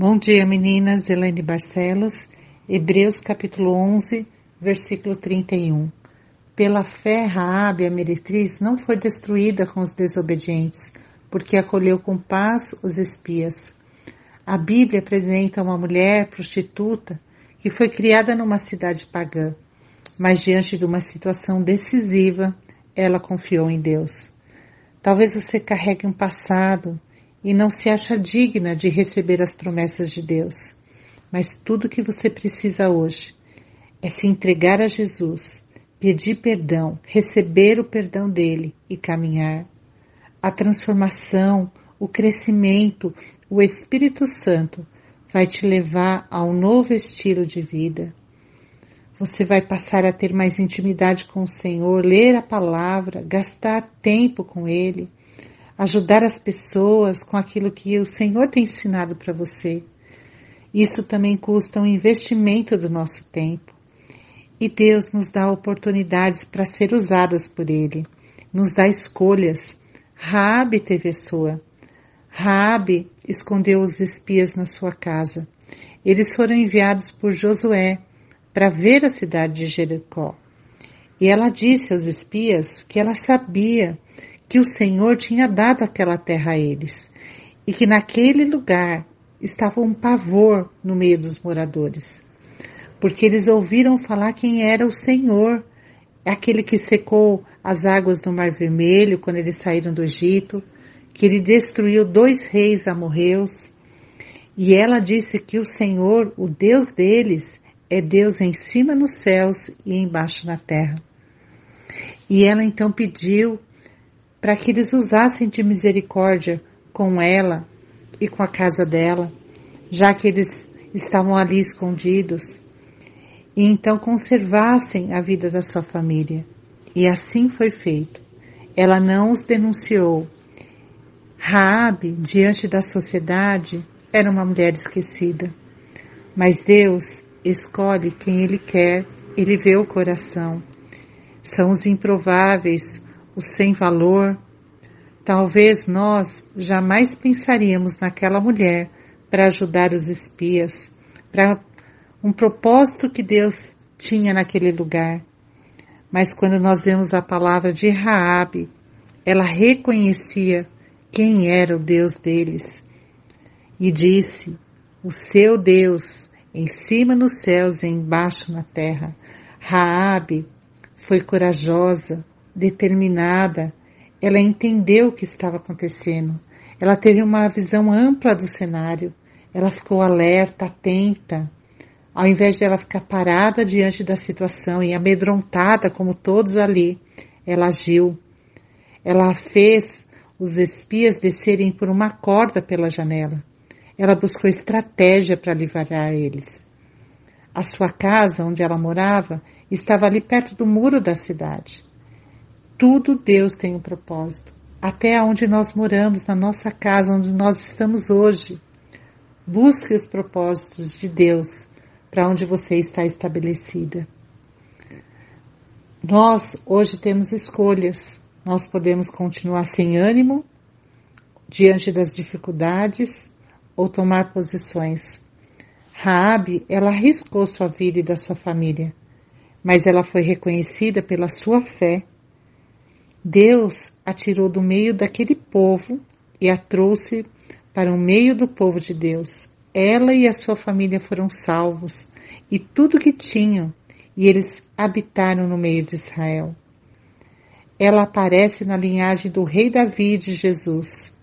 Bom dia, meninas. Elaine Barcelos, Hebreus capítulo 11, versículo 31. Pela fé, Raabe, a meretriz, não foi destruída com os desobedientes, porque acolheu com paz os espias. A Bíblia apresenta uma mulher prostituta que foi criada numa cidade pagã, mas diante de uma situação decisiva, ela confiou em Deus. Talvez você carregue um passado e não se acha digna de receber as promessas de Deus. Mas tudo que você precisa hoje é se entregar a Jesus, pedir perdão, receber o perdão dele e caminhar. A transformação, o crescimento, o Espírito Santo vai te levar a um novo estilo de vida. Você vai passar a ter mais intimidade com o Senhor, ler a palavra, gastar tempo com Ele, ajudar as pessoas com aquilo que o Senhor tem ensinado para você. Isso também custa um investimento do nosso tempo. E Deus nos dá oportunidades para ser usadas por Ele, nos dá escolhas. Raabe teve a sua. Raabe escondeu os espias na sua casa. Eles foram enviados por Josué para ver a cidade de Jericó. E ela disse aos espias que ela sabia que o Senhor tinha dado aquela terra a eles e que naquele lugar estava um pavor no meio dos moradores, porque eles ouviram falar quem era o Senhor, aquele que secou as águas do Mar Vermelho quando eles saíram do Egito, que ele destruiu dois reis amorreus. E ela disse que o Senhor, o Deus deles, é Deus em cima nos céus e embaixo na terra. E ela então pediu para que eles usassem de misericórdia com ela e com a casa dela, já que eles estavam ali escondidos, e então conservassem a vida da sua família. E assim foi feito. Ela não os denunciou. Raabe, diante da sociedade, era uma mulher esquecida. Mas Deus escolhe quem Ele quer, Ele vê o coração. São os improváveis, o sem valor, talvez nós jamais pensaríamos naquela mulher para ajudar os espias, para um propósito que Deus tinha naquele lugar. Mas quando nós vemos a palavra de Raabe, ela reconhecia quem era o Deus deles e disse: "O seu Deus em cima nos céus e embaixo na terra". Raabe foi corajosa, determinada, ela entendeu o que estava acontecendo. Ela teve uma visão ampla do cenário. Ela ficou alerta, atenta. Ao invés de ela ficar parada diante da situação e amedrontada como todos ali, ela agiu. Ela fez os espias descerem por uma corda pela janela. Ela buscou estratégia para livrar eles. A sua casa, onde ela morava, estava ali perto do muro da cidade. Tudo Deus tem um propósito. Até onde nós moramos, na nossa casa, onde nós estamos hoje. Busque os propósitos de Deus para onde você está estabelecida. Nós hoje temos escolhas. Nós podemos continuar sem ânimo diante das dificuldades ou tomar posições. Raabe, ela arriscou sua vida e da sua família, mas ela foi reconhecida pela sua fé Deus a tirou do meio daquele povo e a trouxe para o meio do povo de Deus. Ela e a sua família foram salvos e tudo que tinham, e eles habitaram no meio de Israel. Ela aparece na linhagem do rei Davi de Jesus.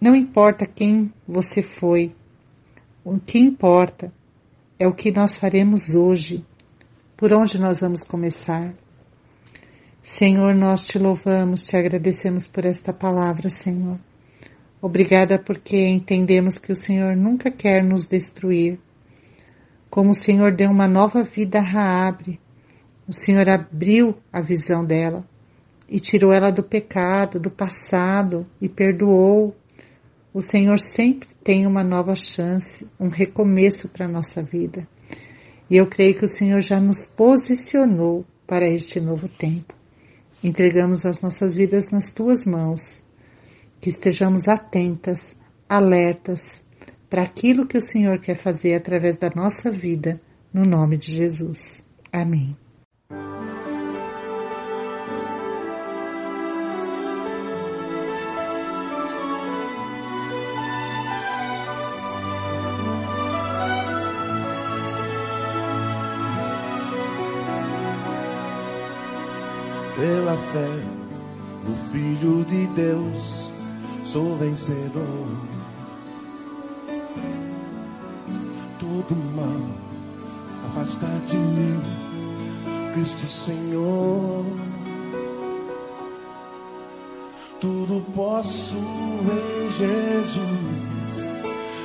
Não importa quem você foi, o que importa é o que nós faremos hoje, por onde nós vamos começar. Senhor, nós te louvamos, te agradecemos por esta palavra, Senhor. Obrigada porque entendemos que o Senhor nunca quer nos destruir. Como o Senhor deu uma nova vida a Raabe, o Senhor abriu a visão dela e tirou ela do pecado, do passado e perdoou. O Senhor sempre tem uma nova chance, um recomeço para a nossa vida. E eu creio que o Senhor já nos posicionou para este novo tempo. Entregamos as nossas vidas nas tuas mãos. Que estejamos atentas, alertas, para aquilo que o Senhor quer fazer através da nossa vida, no nome de Jesus. Amém. Pela fé no Filho de Deus, sou vencedor. Todo mal afasta de mim, Cristo Senhor. Tudo posso em Jesus,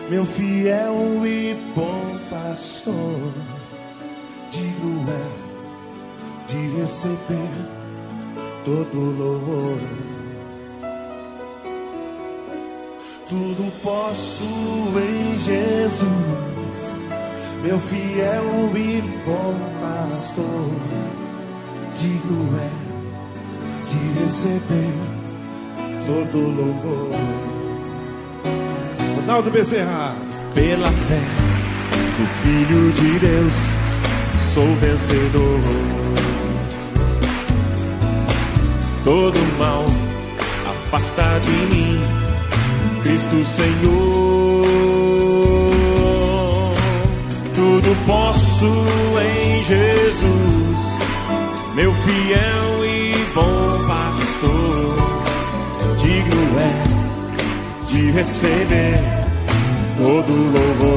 meu fiel e bom pastor. Digo é de receber todo louvor. Tudo posso em Jesus, meu fiel e bom pastor. Digo é de receber todo louvor. Ronaldo Bezerra. Pela fé do Filho de Deus, sou vencedor todo mal afasta de mim, Cristo Senhor. Tudo posso em Jesus, meu fiel e bom pastor. Digno é de receber todo louvor.